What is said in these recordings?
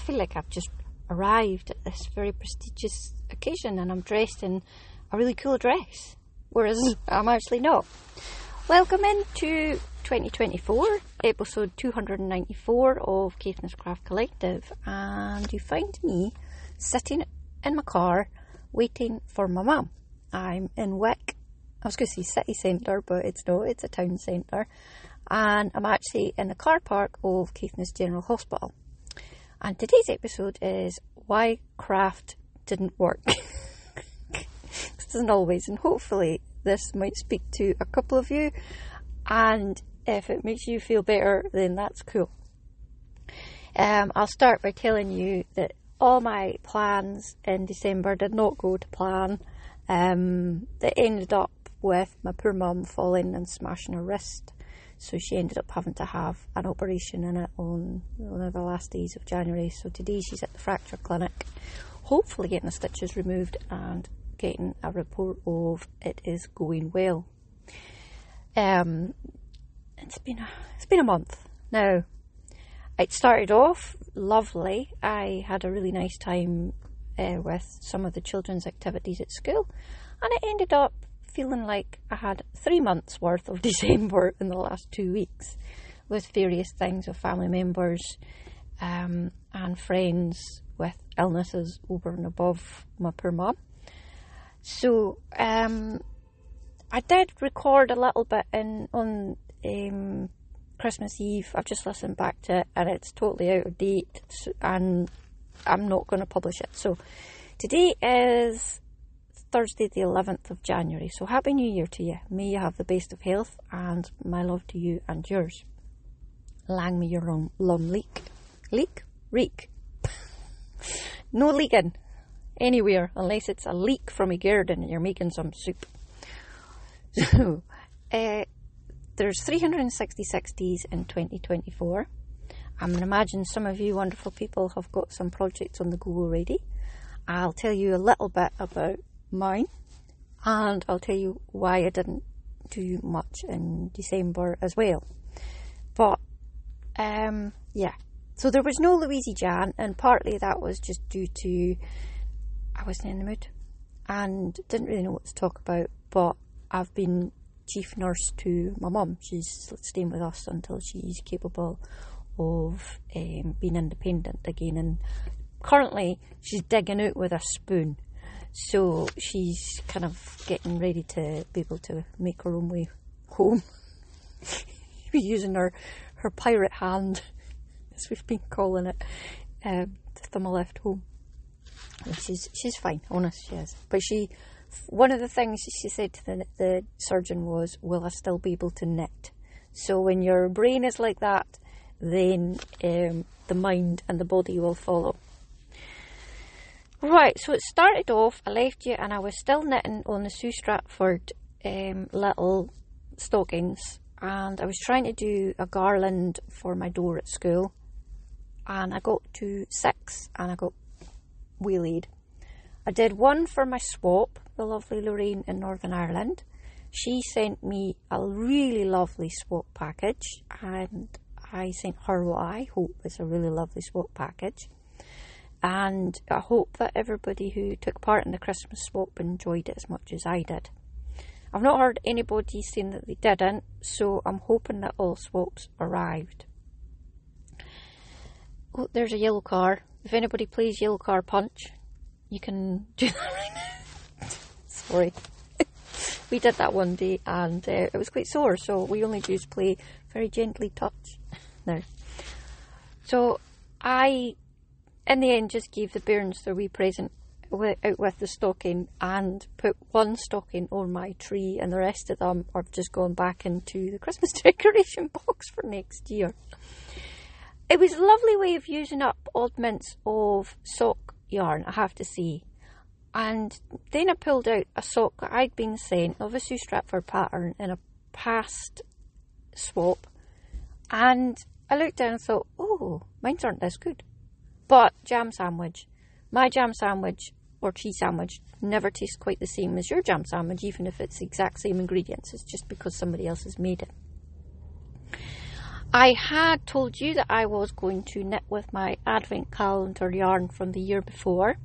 I feel like I've just arrived at this very prestigious occasion and I'm dressed in a really cool dress, whereas mm. I'm actually not. Welcome into 2024, episode 294 of Caithness Craft Collective, and you find me sitting in my car waiting for my mum. I'm in Wick. I was going to say city centre, but it's not, it's a town centre. And I'm actually in the car park of Caithness General Hospital. And today's episode is why craft didn't work. this isn't always, and hopefully this might speak to a couple of you. And if it makes you feel better, then that's cool. Um, I'll start by telling you that all my plans in December did not go to plan. Um, they ended up with my poor mum falling and smashing her wrist. So she ended up having to have an operation in it on one of the last days of January. So today she's at the fracture clinic, hopefully getting the stitches removed and getting a report of it is going well. Um, it's been a, it's been a month now. It started off lovely. I had a really nice time uh, with some of the children's activities at school, and it ended up feeling like I had three months worth of December in the last two weeks with various things of family members um, and friends with illnesses over and above my poor mum. So um, I did record a little bit in on um, Christmas Eve. I've just listened back to it and it's totally out of date and I'm not going to publish it. So today is Thursday, the 11th of January. So Happy New Year to you. May you have the best of health and my love to you and yours. Lang me your own lum leak. Leak? Reek. no leaking anywhere unless it's a leak from a garden and you're making some soup. So, uh, there's 366 days in 2024. I am imagine some of you wonderful people have got some projects on the go already. I'll tell you a little bit about mine, and I'll tell you why I didn't do much in December as well. But um, yeah, so there was no Louise Jan, and partly that was just due to I wasn't in the mood and didn't really know what to talk about. But I've been chief nurse to my mum. She's staying with us until she's capable of um, being independent again. And currently, she's digging out with a spoon. So she's kind of getting ready to be able to make her own way home. using her, her pirate hand, as we've been calling it, um, to thumb a lift home. And she's she's fine, honest she is. But she, one of the things she said to the, the surgeon was, "Will I still be able to knit?" So when your brain is like that, then um, the mind and the body will follow. Right, so it started off, I left you and I was still knitting on the Sue Stratford um, little stockings and I was trying to do a garland for my door at school and I got to six and I got wheelied. I did one for my swap, the lovely Lorraine in Northern Ireland. She sent me a really lovely swap package and I sent her what I hope is a really lovely swap package and I hope that everybody who took part in the Christmas swap enjoyed it as much as I did. I've not heard anybody saying that they didn't, so I'm hoping that all swaps arrived. Oh, there's a yellow car. If anybody plays yellow car punch, you can do that right now. Sorry. we did that one day and uh, it was quite sore, so we only just play very gently touch. now. So I in the end, just gave the bairns their wee present out with the stocking and put one stocking on my tree, and the rest of them are just gone back into the Christmas decoration box for next year. It was a lovely way of using up oddments of sock yarn, I have to say. And then I pulled out a sock that I'd been sent of a Sue Stratford pattern in a past swap, and I looked down and thought, oh, mine's aren't this good. But jam sandwich, my jam sandwich or cheese sandwich never tastes quite the same as your jam sandwich, even if it's the exact same ingredients. It's just because somebody else has made it. I had told you that I was going to knit with my advent calendar yarn from the year before,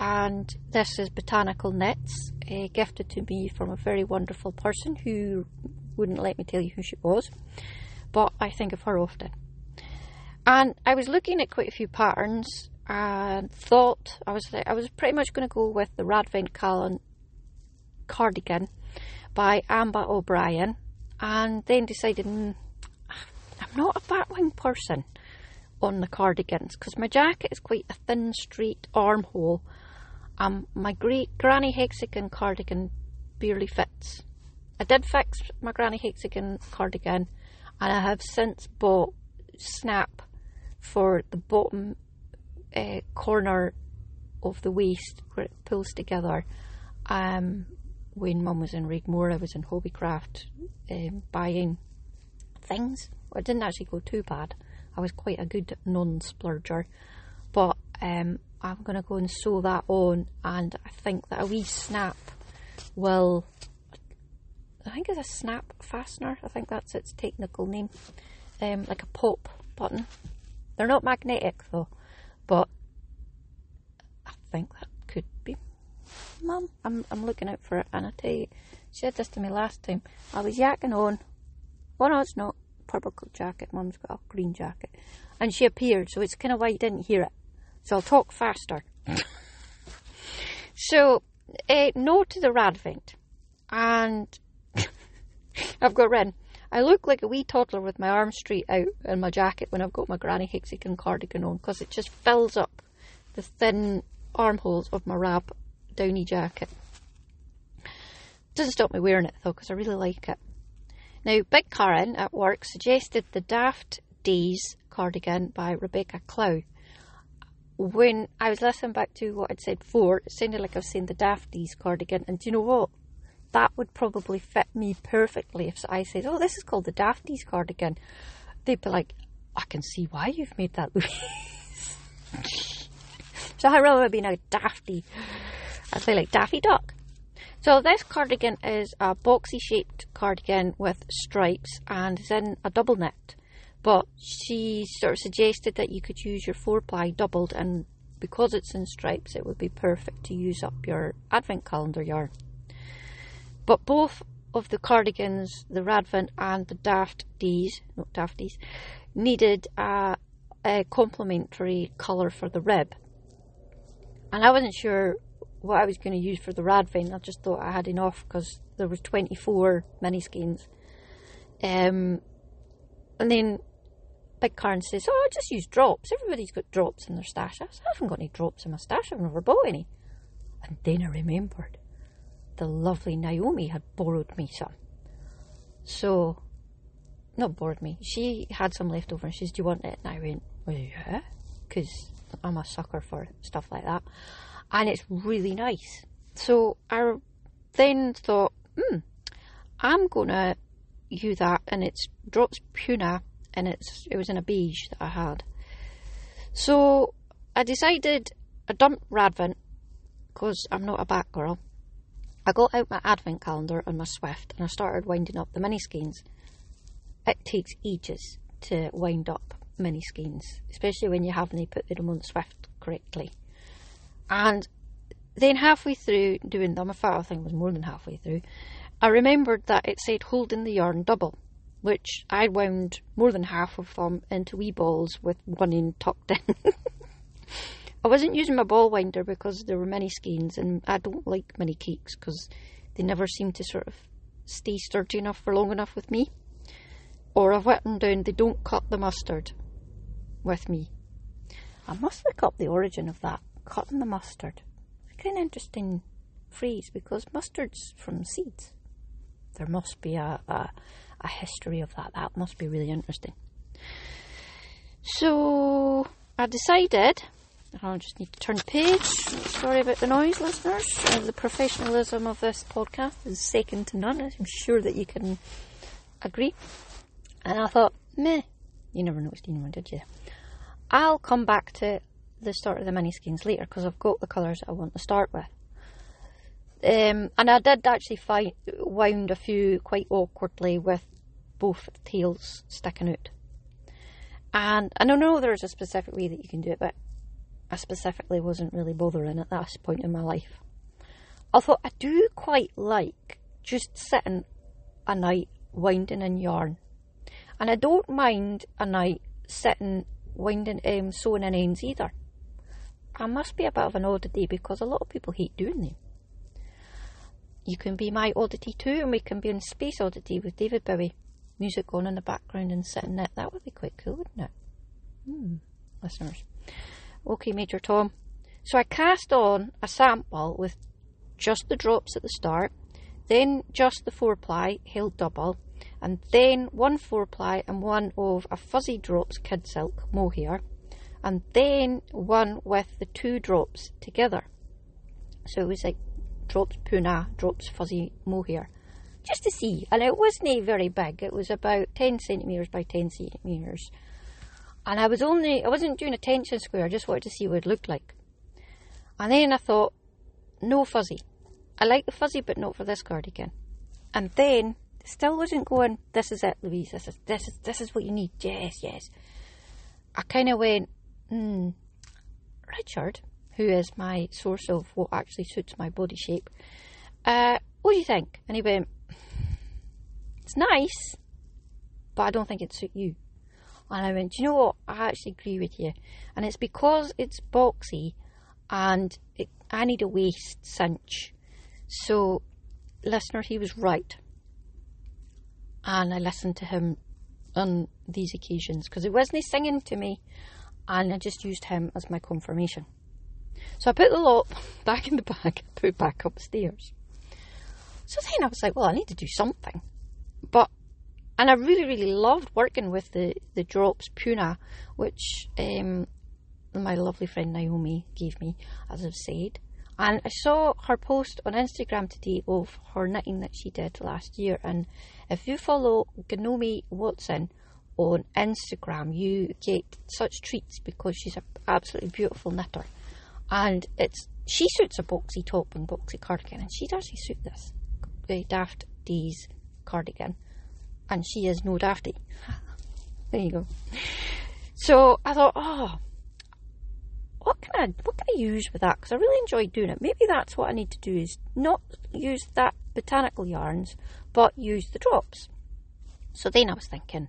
and this is Botanical Knits, uh, gifted to me from a very wonderful person who wouldn't let me tell you who she was, but I think of her often. And I was looking at quite a few patterns and thought I was I was pretty much going to go with the Radvent Callan cardigan by Ambah O'Brien, and then decided. Mm, I'm not a batwing person on the cardigans because my jacket is quite a thin, straight armhole. Um, my great granny hexagon cardigan barely fits. I did fix my granny hexagon cardigan, and I have since bought snap for the bottom uh, corner of the waist where it pulls together. Um, when Mum was in Raigmore, I was in Hobbycraft um, buying things I didn't actually go too bad. I was quite a good non-splurger, but um, I'm going to go and sew that on, and I think that a wee snap will. I think it's a snap fastener. I think that's its technical name, um, like a pop button. They're not magnetic though, but I think that could be. Mum, I'm I'm looking out for it, and I tell you, she said this to me last time. I was yakking on. Well, no, it's not purple jacket. Mum's got a green jacket. And she appeared, so it's kind of why you didn't hear it. So I'll talk faster. so, uh, no to the Radvent. And I've got written, I look like a wee toddler with my arms straight out and my jacket when I've got my granny hexagon cardigan on because it just fills up the thin armholes of my Rab downy jacket. Doesn't stop me wearing it though because I really like it. Now, Big Karen at work suggested the Daft Days cardigan by Rebecca Clow. When I was listening back to what I'd said before, it sounded like I was saying the Dafties cardigan, and do you know what? That would probably fit me perfectly if I said, Oh, this is called the Dafties cardigan. They'd be like, I can see why you've made that, so I'd rather be a Dafty. I'd say like Daffy Duck. So this cardigan is a boxy shaped cardigan with stripes and is in a double knit. But she sort of suggested that you could use your four ply doubled and because it's in stripes it would be perfect to use up your advent calendar yarn. But both of the cardigans, the Radvent and the Daft D's, not Dafties, needed a, a complementary colour for the rib. And I wasn't sure what I was going to use for the Radvent. I just thought I had enough because there was 24 mini skeins. Um, and then Big Karen says, "Oh, I just use drops. Everybody's got drops in their stash." I said, "I haven't got any drops in my stash. I've never bought any." And then I remembered the lovely Naomi had borrowed me some. So, not borrowed me. She had some left over and she said, Do you want it? And I went, Well, yeah, because I'm a sucker for stuff like that and it's really nice. So I then thought, hmm, I'm gonna use that, and it's drops Puna, and it's it was in a beige that I had. So I decided I dumped Radvent because I'm not a back girl. I got out my advent calendar and my Swift, and I started winding up the mini skeins. It takes ages to wind up mini skeins, especially when you haven't put them on the Swift correctly. And then halfway through doing them, I thought I think was more than halfway through, I remembered that it said holding the yarn double, which I wound more than half of them into wee balls with one end tucked in. I wasn't using my ball winder because there were many skeins, and I don't like mini cakes because they never seem to sort of stay sturdy enough for long enough with me. Or I've written down they don't cut the mustard with me. I must look up the origin of that cutting the mustard. It's kind of interesting phrase because mustard's from seeds. There must be a, a, a history of that. That must be really interesting. So I decided, I just need to turn the page. Sorry about the noise, listeners. Uh, the professionalism of this podcast is second to none. I'm sure that you can agree. And I thought, meh, you never noticed anyone, did you? I'll come back to the start of the mini skeins later because I've got the colours I want to start with. Um, and I did actually find wound a few quite awkwardly with both tails sticking out. And I don't know there's a specific way that you can do it, but I specifically wasn't really bothering at this point in my life. Although I do quite like just sitting a night winding in yarn. And I don't mind a night sitting winding um, sewing in ends either. I must be a bit of an oddity because a lot of people hate doing them. You can be my oddity too, and we can be in Space Oddity with David Bowie. Music on in the background and sitting there. That would be quite cool, wouldn't it? Hmm, listeners. Okay, Major Tom. So I cast on a sample with just the drops at the start, then just the four ply held double, and then one four ply and one of a fuzzy drops kid silk mohair, and then one with the two drops together. So it was like drops puna, drops fuzzy mohair, just to see. And it wasn't very big. It was about ten centimeters by ten centimeters, and I was only I wasn't doing a tension square. I just wanted to see what it looked like. And then I thought, no fuzzy. I like the fuzzy, but not for this cardigan. And then still wasn't going. This is it, Louise. This is this is this is what you need. Yes, yes. I kind of went, hmm, Richard, who is my source of what actually suits my body shape. Uh, what do you think? And he went, it's nice, but I don't think it'd suit you. And I went, do you know what? I actually agree with you. And it's because it's boxy and it, I need a waist cinch. So, listener, he was right. And I listened to him on these occasions because it wasn't singing to me and I just used him as my confirmation. So I put the lot back in the bag, put it back upstairs. So then I was like, well, I need to do something. And I really, really loved working with the, the drops Puna, which um, my lovely friend Naomi gave me, as I've said. And I saw her post on Instagram today of her knitting that she did last year. And if you follow Naomi Watson on Instagram, you get such treats because she's an absolutely beautiful knitter. And it's she suits a boxy top and boxy cardigan, and she does suit this a Daft D's cardigan, and she is no dafty. there you go. So I thought, oh, what can I what can I use with that? Because I really enjoyed doing it. Maybe that's what I need to do is not use that botanical yarns, but use the drops. So then I was thinking,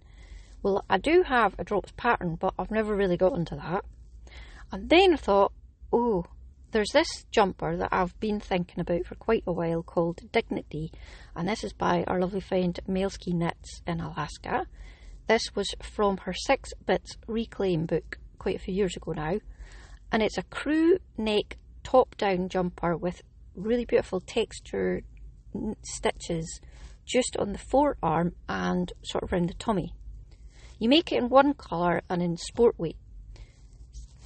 well, I do have a drops pattern, but I've never really got into that. And then I thought, oh, there's this jumper that I've been thinking about for quite a while called Dignity, and this is by our lovely friend Mailski Knits in Alaska. This was from her Six Bits Reclaim book quite a few years ago now, and it's a crew neck top down jumper with really beautiful texture stitches just on the forearm and sort of around the tummy. You make it in one colour and in sport weight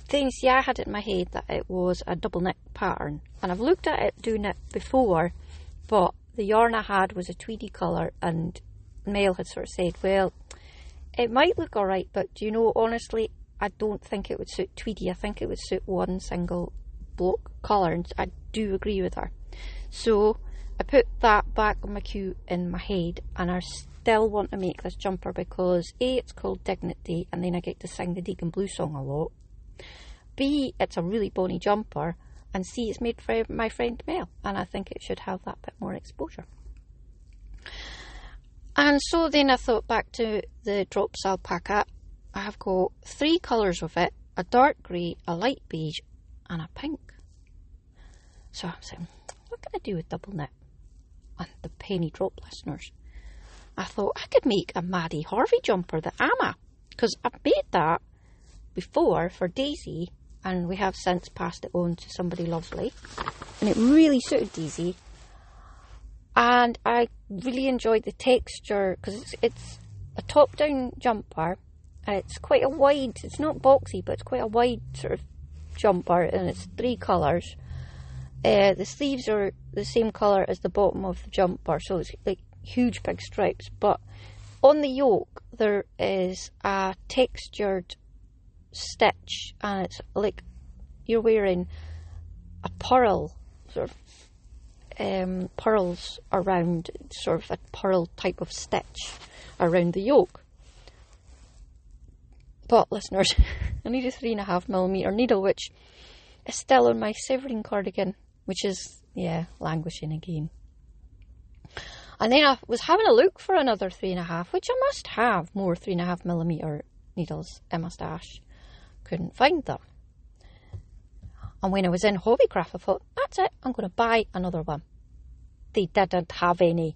things, yeah, I had it in my head that it was a double knit pattern, and I've looked at it doing it before, but the yarn I had was a tweedy colour, and Mel had sort of said, well, it might look alright, but do you know, honestly, I don't think it would suit tweedy. I think it would suit one single block colour, and I do agree with her. So I put that back on my queue in my head, and I still want to make this jumper because A, it's called Dignity, and then I get to sing the Deacon Blue song a lot. B, it's a really bonny jumper, and C, it's made for my friend Mel, and I think it should have that bit more exposure. And so then I thought back to the drops alpaca. I have got three colours of it a dark grey, a light beige, and a pink. So I'm saying, what can I do with double knit? And the penny drop listeners. I thought I could make a Maddie Harvey jumper that Amma, because I've made that before for Daisy and we have since passed it on to somebody lovely. And it really suited Daisy. And I really enjoyed the texture because it's, it's a top down jumper and it's quite a wide, it's not boxy, but it's quite a wide sort of jumper and it's three colours. Uh, the sleeves are the same colour as the bottom of the jumper, so it's like huge big stripes. But on the yoke, there is a textured stitch and it's like you're wearing a pearl sort of um, pearls around sort of a pearl type of stitch around the yoke. But listeners, I need a three and a half millimeter needle, which is still on my Severine cardigan, which is, yeah, languishing again. And then I was having a look for another three and a half, which I must have more three and a half millimeter needles in my stash. Couldn't find them. And when I was in Hobbycraft, I thought, that's it, I'm going to buy another one. They didn't have any.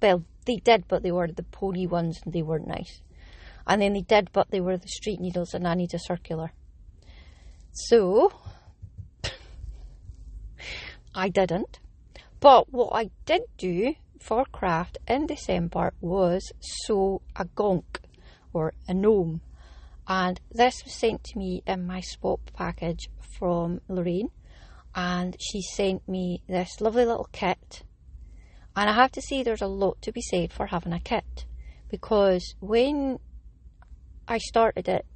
Well, they did, but they were the pony ones and they weren't nice. And then they did, but they were the street needles and I need a circular. So, I didn't. But what I did do for craft in December was sew a gonk or a gnome. And this was sent to me in my swap package from Lorraine. And she sent me this lovely little kit. And I have to say, there's a lot to be said for having a kit. Because when I started it,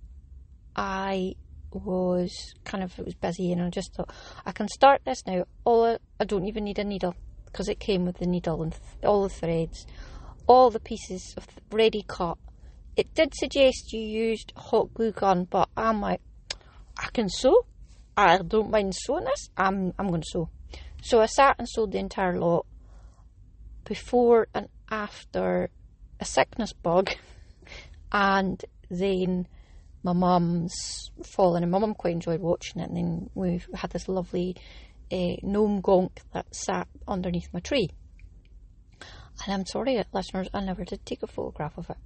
I was kind of it was busy and I just thought I can start this now. All I, don't even need a needle because it came with the needle and th- all the threads, all the pieces of ready cut. It did suggest you used hot glue gun, but I'm like, I can sew. I don't mind sewing this. I'm I'm going to sew. So I sat and sewed the entire lot before and after a sickness bug, and then my mum's fallen, and my mum quite enjoyed watching it. And then we had this lovely uh, gnome gonk that sat underneath my tree. And I'm sorry, listeners, I never did take a photograph of it.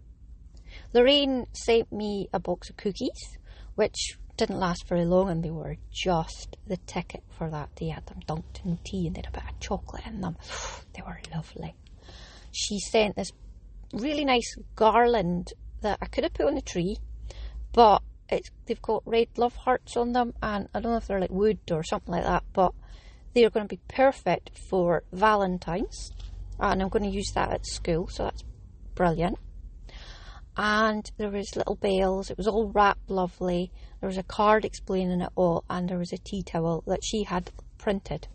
Lorraine sent me a box of cookies, which didn't last very long, and they were just the ticket for that. They had them dunked in tea and then a bit of chocolate in them. They were lovely. She sent this really nice garland that I could have put on the tree, but it's, they've got red love hearts on them, and I don't know if they're like wood or something like that, but they're going to be perfect for Valentine's, and I'm going to use that at school, so that's brilliant. And there was little bells. It was all wrapped lovely. There was a card explaining it all, and there was a tea towel that she had printed,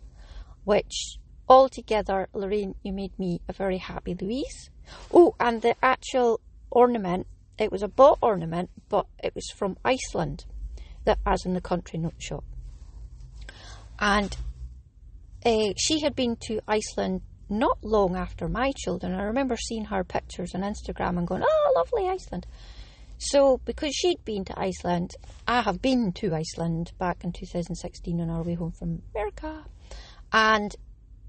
which altogether, Lorraine, you made me a very happy Louise. Oh, and the actual ornament it was a bought ornament, but it was from Iceland, that as in the country note shop. And uh, she had been to Iceland not long after my children. I remember seeing her pictures on Instagram and going, "Oh, lovely Iceland." So, because she'd been to Iceland, I have been to Iceland back in 2016 on our way home from America, and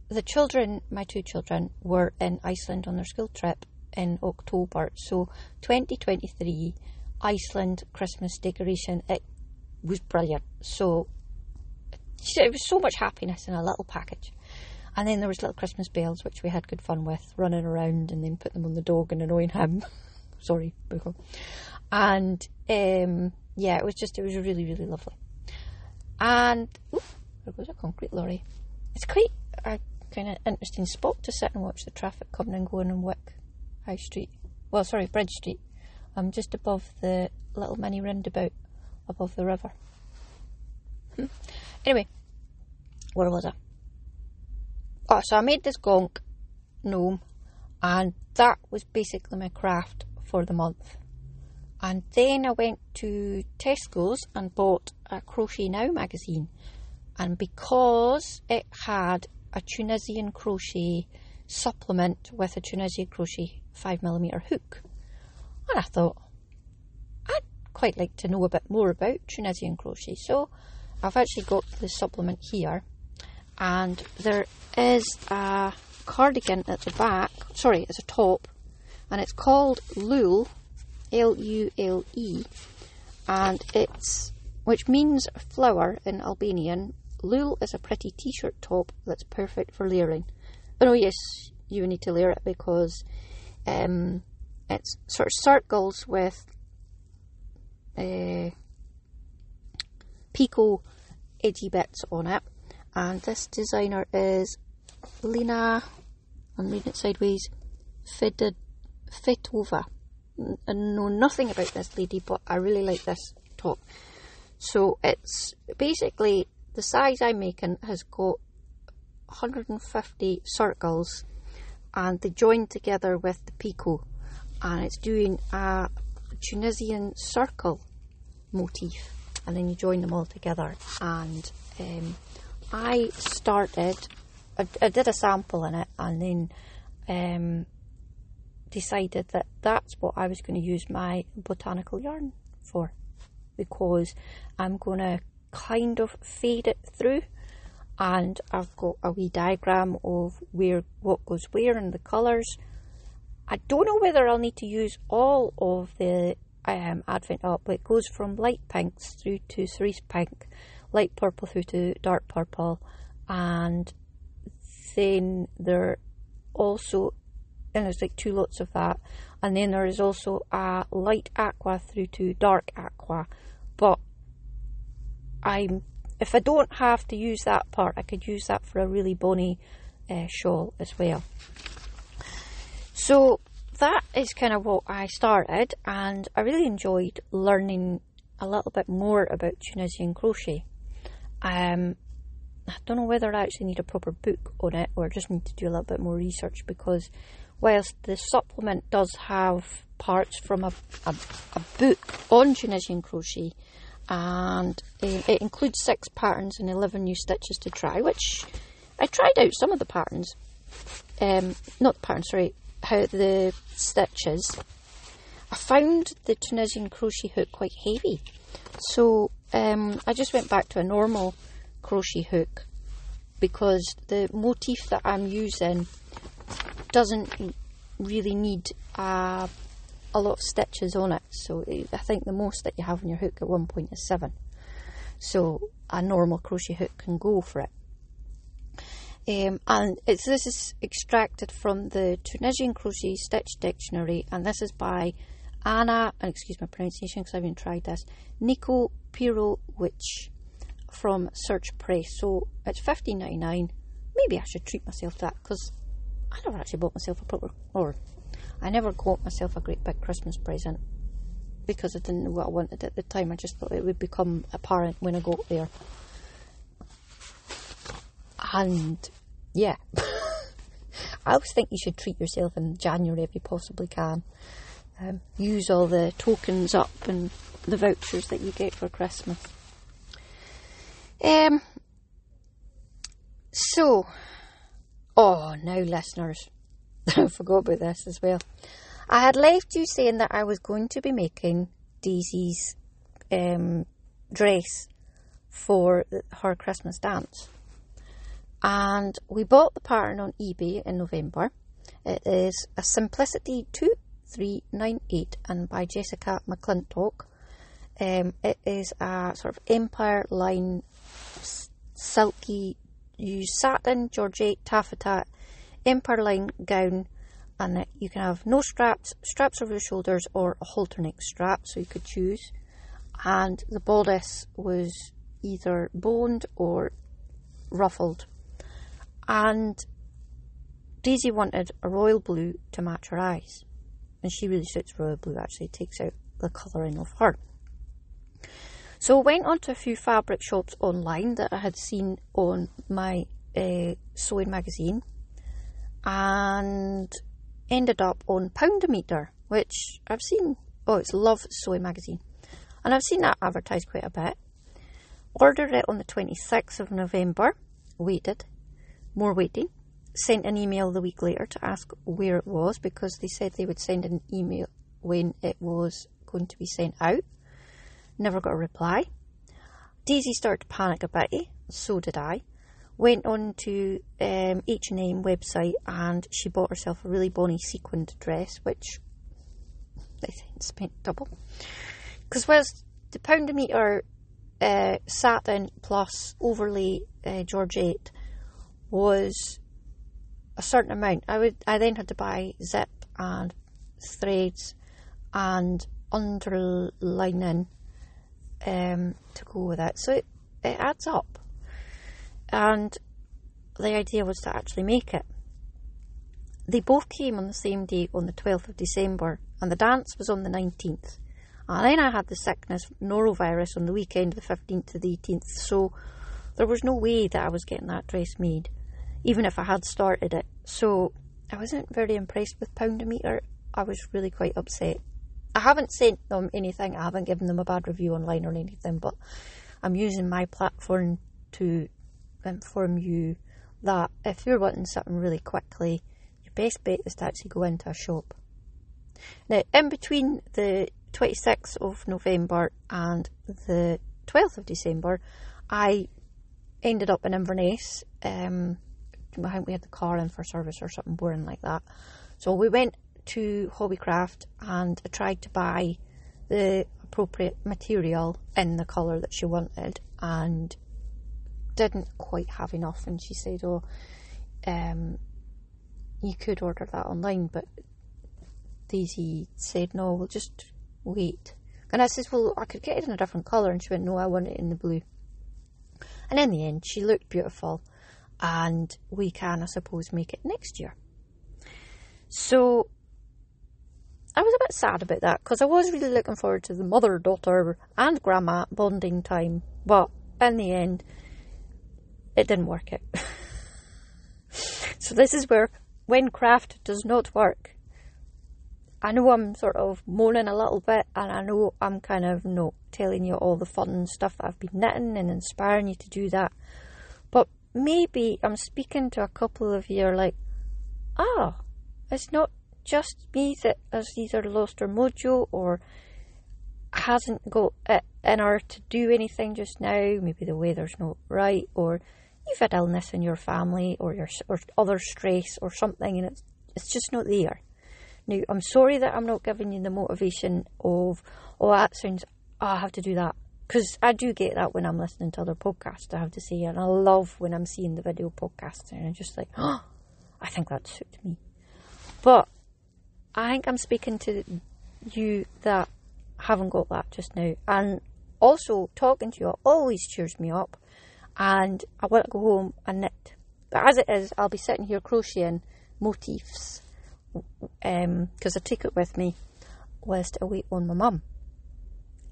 the children, my two children, were in Iceland on their school trip, in October. So 2023 Iceland Christmas decoration. It was brilliant. So it was so much happiness in a little package. And then there was little Christmas bells, which we had good fun with, running around and then put them on the dog and annoying him. Sorry, Buko. And um, yeah, it was just, it was really, really lovely. And, oof, there goes a concrete lorry. It's quite a kind of interesting spot to sit and watch the traffic coming and going on Wick. High Street. Well, sorry, Bridge Street. I'm just above the little mini roundabout above the river. Hmm. Anyway, where was I? Oh, so I made this gonk gnome, and that was basically my craft for the month. And then I went to Tesco's and bought a Crochet Now magazine. And because it had a Tunisian crochet supplement with a Tunisian crochet 5mm hook. And I thought, I'd quite like to know a bit more about Tunisian crochet. So I've actually got the supplement here, and there is a cardigan at the back. Sorry, it's a top, and it's called Lule, L U L E, and it's which means flower in Albanian. Lule is a pretty t-shirt top that's perfect for layering. Oh yes, you need to layer it because um, it's sort of circles with uh, picot edgy bits on it. And this designer is Lena, I'm reading it sideways, Fitted, Fitova. I know nothing about this lady, but I really like this top. So it's basically the size I'm making has got 150 circles and they join together with the picot and it's doing a Tunisian circle motif, and then you join them all together. And um, I started, I, I, did a sample in it, and then um, decided that that's what I was going to use my botanical yarn for, because I'm going to kind of fade it through and I've got a wee diagram of where what goes where and the colours. I don't know whether I'll need to use all of the um, Advent up, but it goes from light pinks through to cerise pink, light purple through to dark purple, and then there also and there's like two lots of that, and then there is also a light aqua through to dark aqua, but I'm if I don't have to use that part, I could use that for a really bonny uh, shawl as well. So that is kind of what I started, and I really enjoyed learning a little bit more about Tunisian crochet. Um, I don't know whether I actually need a proper book on it or just need to do a little bit more research because whilst the supplement does have parts from a, a, a book on Tunisian crochet, and uh, it includes six patterns and 11 new stitches to try, which I tried out some of the patterns. Um, not the patterns, sorry, how the stitches. I found the Tunisian crochet hook quite heavy, so um, I just went back to a normal crochet hook because the motif that I'm using doesn't really need a a lot of stitches on it. So I think the most that you have on your hook at one point is seven. So a normal crochet hook can go for it. Um, and this is extracted from the Tunisian Crochet Stitch Dictionary, and this is by Anna, and excuse my pronunciation because I haven't tried this, Nico Pirowicz from Search Press. So it's fifteen ninety nine. Maybe I should treat myself to that because I never actually bought myself a proper, or I never got myself a great big Christmas present because I didn't know what I wanted at the time. I just thought it would become apparent when I got there. And yeah, I always think you should treat yourself in January if you possibly can. Um, use all the tokens up and the vouchers that you get for Christmas. Um. So, oh, now listeners, I forgot about this as well. I had left you saying that I was going to be making Daisy's um, dress for her Christmas dance. And we bought the pattern on eBay in November. It is a Simplicity 2398 and by Jessica McClintock. Um, it is a sort of empire line silky use satin, georgette, taffeta, empire line gown, and you can have no straps, straps over the shoulders, or a halter neck strap, so you could choose. And the bodice was either boned or ruffled. And Daisy wanted a royal blue to match her eyes. And she really suits royal blue, actually, takes out the colouring of her. So I went onto a few fabric shops online that I had seen on my uh, sewing magazine and ended up on Poundometer, which I've seen. Oh, it's Love Sewing Magazine. And I've seen that advertised quite a bit. Ordered it on the 26th of November. Waited. More waiting. Sent an email the week later to ask where it was because they said they would send an email when it was going to be sent out. Never got a reply. Daisy started to panic a bit. So did I went on to um, H&M website and she bought herself a really bonny sequined dress, which they spent double. Because whilst the pound metre uh, satin plus overlay uh, Georgette was a certain amount, I would I then had to buy zip and threads and underlining um, to go with it. So it, it adds up and the idea was to actually make it. They both came on the same day on the 12th of December, and the dance was on the 19th. And then I had the sickness, norovirus, on the weekend, the 15th to the 18th, so there was no way that I was getting that dress made, even if I had started it. So I wasn't very impressed with Poundometer. I was really quite upset. I haven't sent them anything, I haven't given them a bad review online or anything, but I'm using my platform to inform you that if you're wanting something really quickly, your best bet is to actually go into a shop. Now, in between the 26th of November and the 12th of December, I ended up in Inverness. Um, I think we had the car in for service or something boring like that. So we went to Hobbycraft and I tried to buy the appropriate material in the colour that she wanted and didn't quite have enough. And she said, Oh, um, you could order that online, but Daisy said, No, we'll just wait. And I said, Well, I could get it in a different colour. And she went, No, I want it in the blue. And in the end, she looked beautiful, and we can, I suppose, make it next year. So I was a bit sad about that because I was really looking forward to the mother, daughter, and grandma bonding time, but in the end, it didn't work out. so this is where when craft does not work, I know I'm sort of moaning a little bit, and I know I'm kind of you not telling you all the fun stuff that I've been knitting and inspiring you to do that. Maybe I'm speaking to a couple of you are like, ah, it's not just me that has either lost her mojo or hasn't got it in her to do anything just now. Maybe the weather's not right, or you've had illness in your family, or your or other stress or something, and it's it's just not there. Now, I'm sorry that I'm not giving you the motivation of, oh, that sounds, oh, I have to do that. Because I do get that when I'm listening to other podcasts, I have to say, and I love when I'm seeing the video podcasts, and I'm just like, oh, I think that suits me. But I think I'm speaking to you that haven't got that just now. And also, talking to you always cheers me up, and I want to go home and knit. But as it is, I'll be sitting here crocheting motifs because um, I take it with me whilst away on my mum.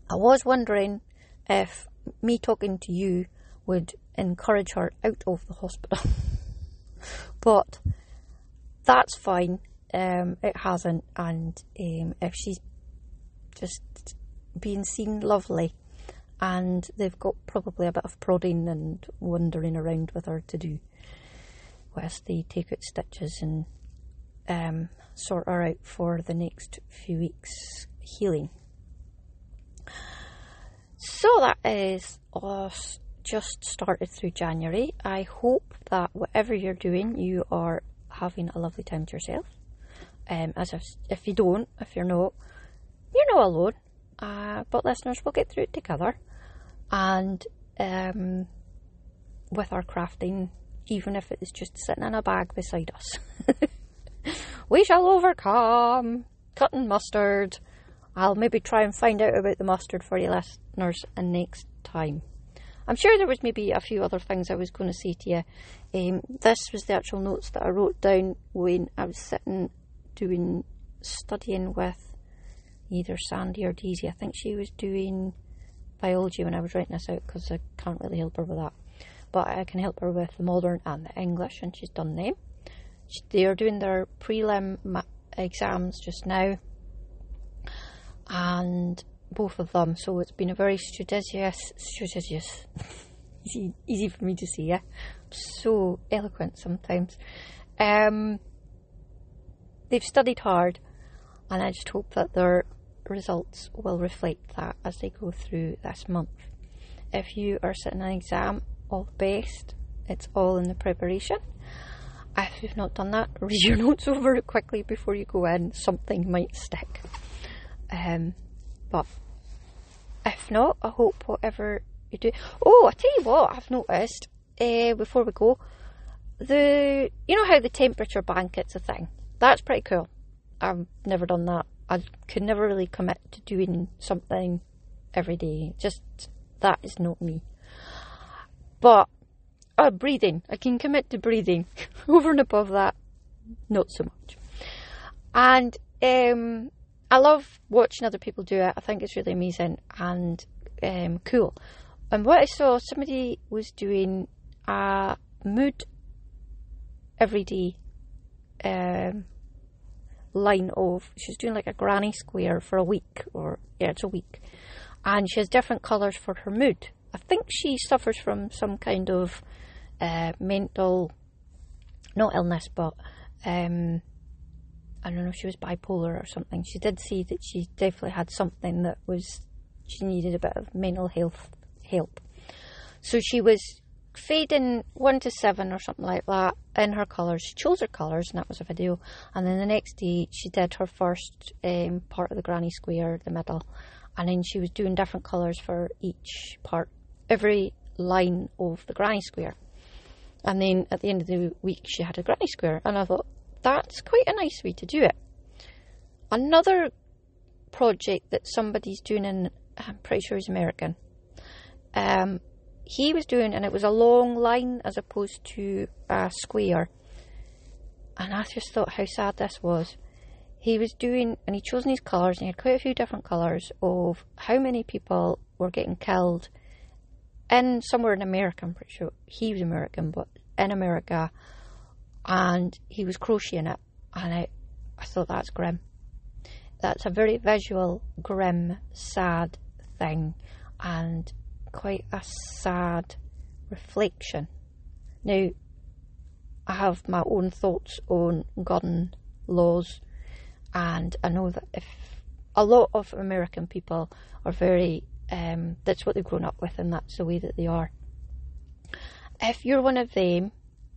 I was wondering if me talking to you would encourage her out of the hospital, but that's fine. Um, it hasn't, and um, if she's just being seen lovely, and they've got probably a bit of prodding and wandering around with her to do, whilst they take out stitches and um, sort her out for the next few weeks healing. So that is us just started through January. I hope that whatever you're doing, you are having a lovely time to yourself. Um, as if, if you don't, if you're not, you're not alone. Uh, but listeners, we'll get through it together. And um, with our crafting, even if it is just sitting in a bag beside us. we shall overcome. Cutting mustard. I'll maybe try and find out about the mustard for you listeners and next time. I'm sure there was maybe a few other things I was going to say to you. Um, this was the actual notes that I wrote down when I was sitting doing studying with either Sandy or Daisy. I think she was doing biology when I was writing this out because I can't really help her with that. But I can help her with the modern and the English, and she's done them. They are doing their prelim exams just now, and both of them. So it's been a very studious, studious, easy, easy for me to say. Yeah, so eloquent sometimes. Um, they've studied hard, and I just hope that their results will reflect that as they go through this month. If you are sitting an exam, all the best. It's all in the preparation if you've not done that, read your notes over quickly before you go in. Something might stick. Um, but if not, I hope whatever you do. Oh, I tell you what, I've noticed uh, before we go, the you know how the temperature blanket's a thing. That's pretty cool. I've never done that. I could never really commit to doing something every day. Just that is not me. But Oh, breathing. I can commit to breathing. Over and above that, not so much. And um, I love watching other people do it. I think it's really amazing and um, cool. And what I saw, somebody was doing a mood every day um, line of, she's doing like a granny square for a week, or yeah, it's a week. And she has different colours for her mood. I think she suffers from some kind of uh, mental, not illness, but um, I don't know if she was bipolar or something. She did see that she definitely had something that was, she needed a bit of mental health help. So she was fading one to seven or something like that in her colours. She chose her colours, and that was a video. And then the next day, she did her first um, part of the granny square, the middle, and then she was doing different colours for each part, every line of the granny square. And then at the end of the week, she had a granny square, and I thought that's quite a nice way to do it. Another project that somebody's doing in, I'm pretty sure he's American. Um, he was doing, and it was a long line as opposed to a square. And I just thought how sad this was. He was doing, and he chosen his colours, and he had quite a few different colours of how many people were getting killed in somewhere in America. I'm pretty sure he was American, but in America, and he was crocheting it, and I, I thought that's grim. That's a very visual, grim, sad thing, and quite a sad reflection. Now, I have my own thoughts on gun laws, and I know that if a lot of American people are very, um, that's what they've grown up with, and that's the way that they are. If you're one of them,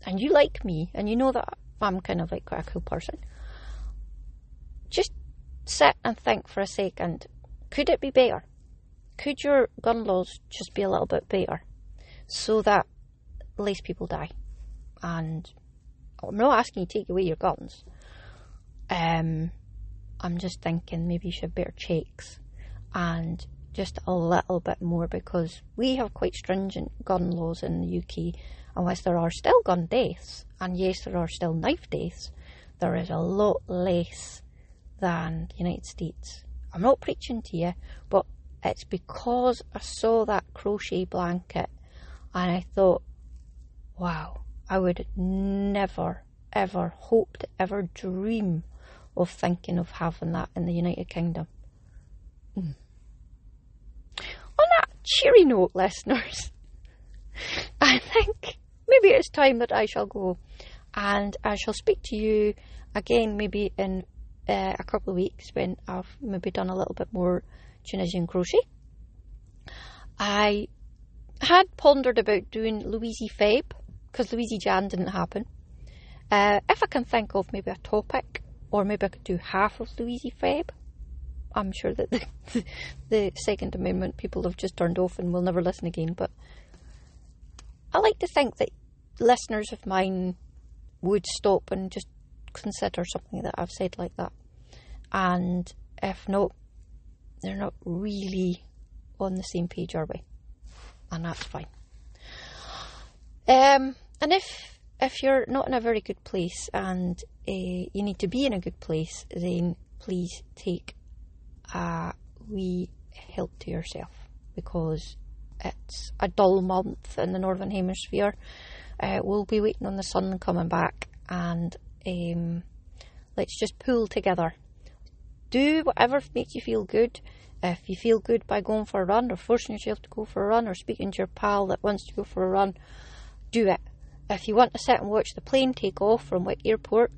and you like me, and you know that I'm kind of like quite a cool person, just sit and think for a second could it be better? could your gun laws just be a little bit better so that less people die? And I'm not asking you to take away your guns. Um, I'm just thinking maybe you should have better checks and just a little bit more because we have quite stringent gun laws in the UK. Whilst there are still gun deaths, and yes, there are still knife deaths, there is a lot less than the United States. I'm not preaching to you, but it's because I saw that crochet blanket and I thought, wow, I would never, ever hope to ever dream of thinking of having that in the United Kingdom. Mm. On that cheery note, listeners, I think maybe it's time that I shall go and I shall speak to you again maybe in uh, a couple of weeks when I've maybe done a little bit more Tunisian crochet. I had pondered about doing Louise Feb because Louise Jan didn't happen. Uh, if I can think of maybe a topic, or maybe I could do half of Louise Feb. I'm sure that the, the Second Amendment people have just turned off and will never listen again, but I like to think that listeners of mine would stop and just consider something that I've said like that. And if not, they're not really on the same page, are we? And that's fine. Um, and if if you're not in a very good place and uh, you need to be in a good place, then please take a wee help to yourself because it's a dull month in the northern hemisphere. Uh, we'll be waiting on the sun coming back, and um, let's just pull together do whatever makes you feel good. If you feel good by going for a run or forcing yourself to go for a run or speaking to your pal that wants to go for a run, do it. If you want to sit and watch the plane take off from Wick Airport,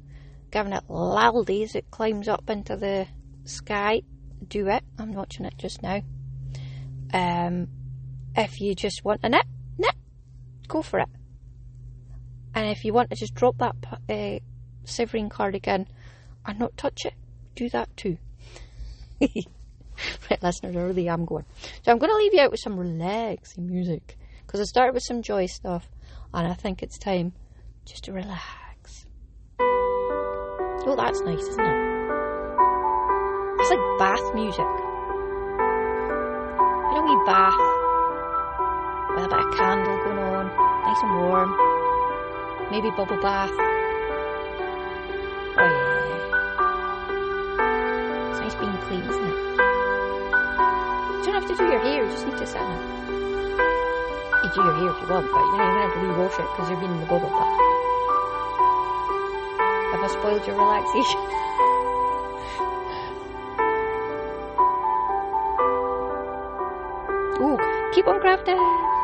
giving it loudly as it climbs up into the sky, do it. I'm watching it just now. Um, if you just want a nip, nip, go for it. And if you want to just drop that uh, Severine cardigan and not touch it, do that too. right, listeners, I really am going. So I'm going to leave you out with some relaxing music because I started with some joy stuff, and I think it's time just to relax. Oh, that's nice, isn't it? It's like bath music. In a wee bath with a bit of candle going on, nice and warm. Maybe bubble bath. Oh yeah. It's nice being clean, isn't it? You don't have to do your hair, you just need to sit in it. You do your hair if you want, but you know, you're going to have to rewash it because you've been in the bubble bath. Have I spoiled your relaxation? Ooh, keep on crafting!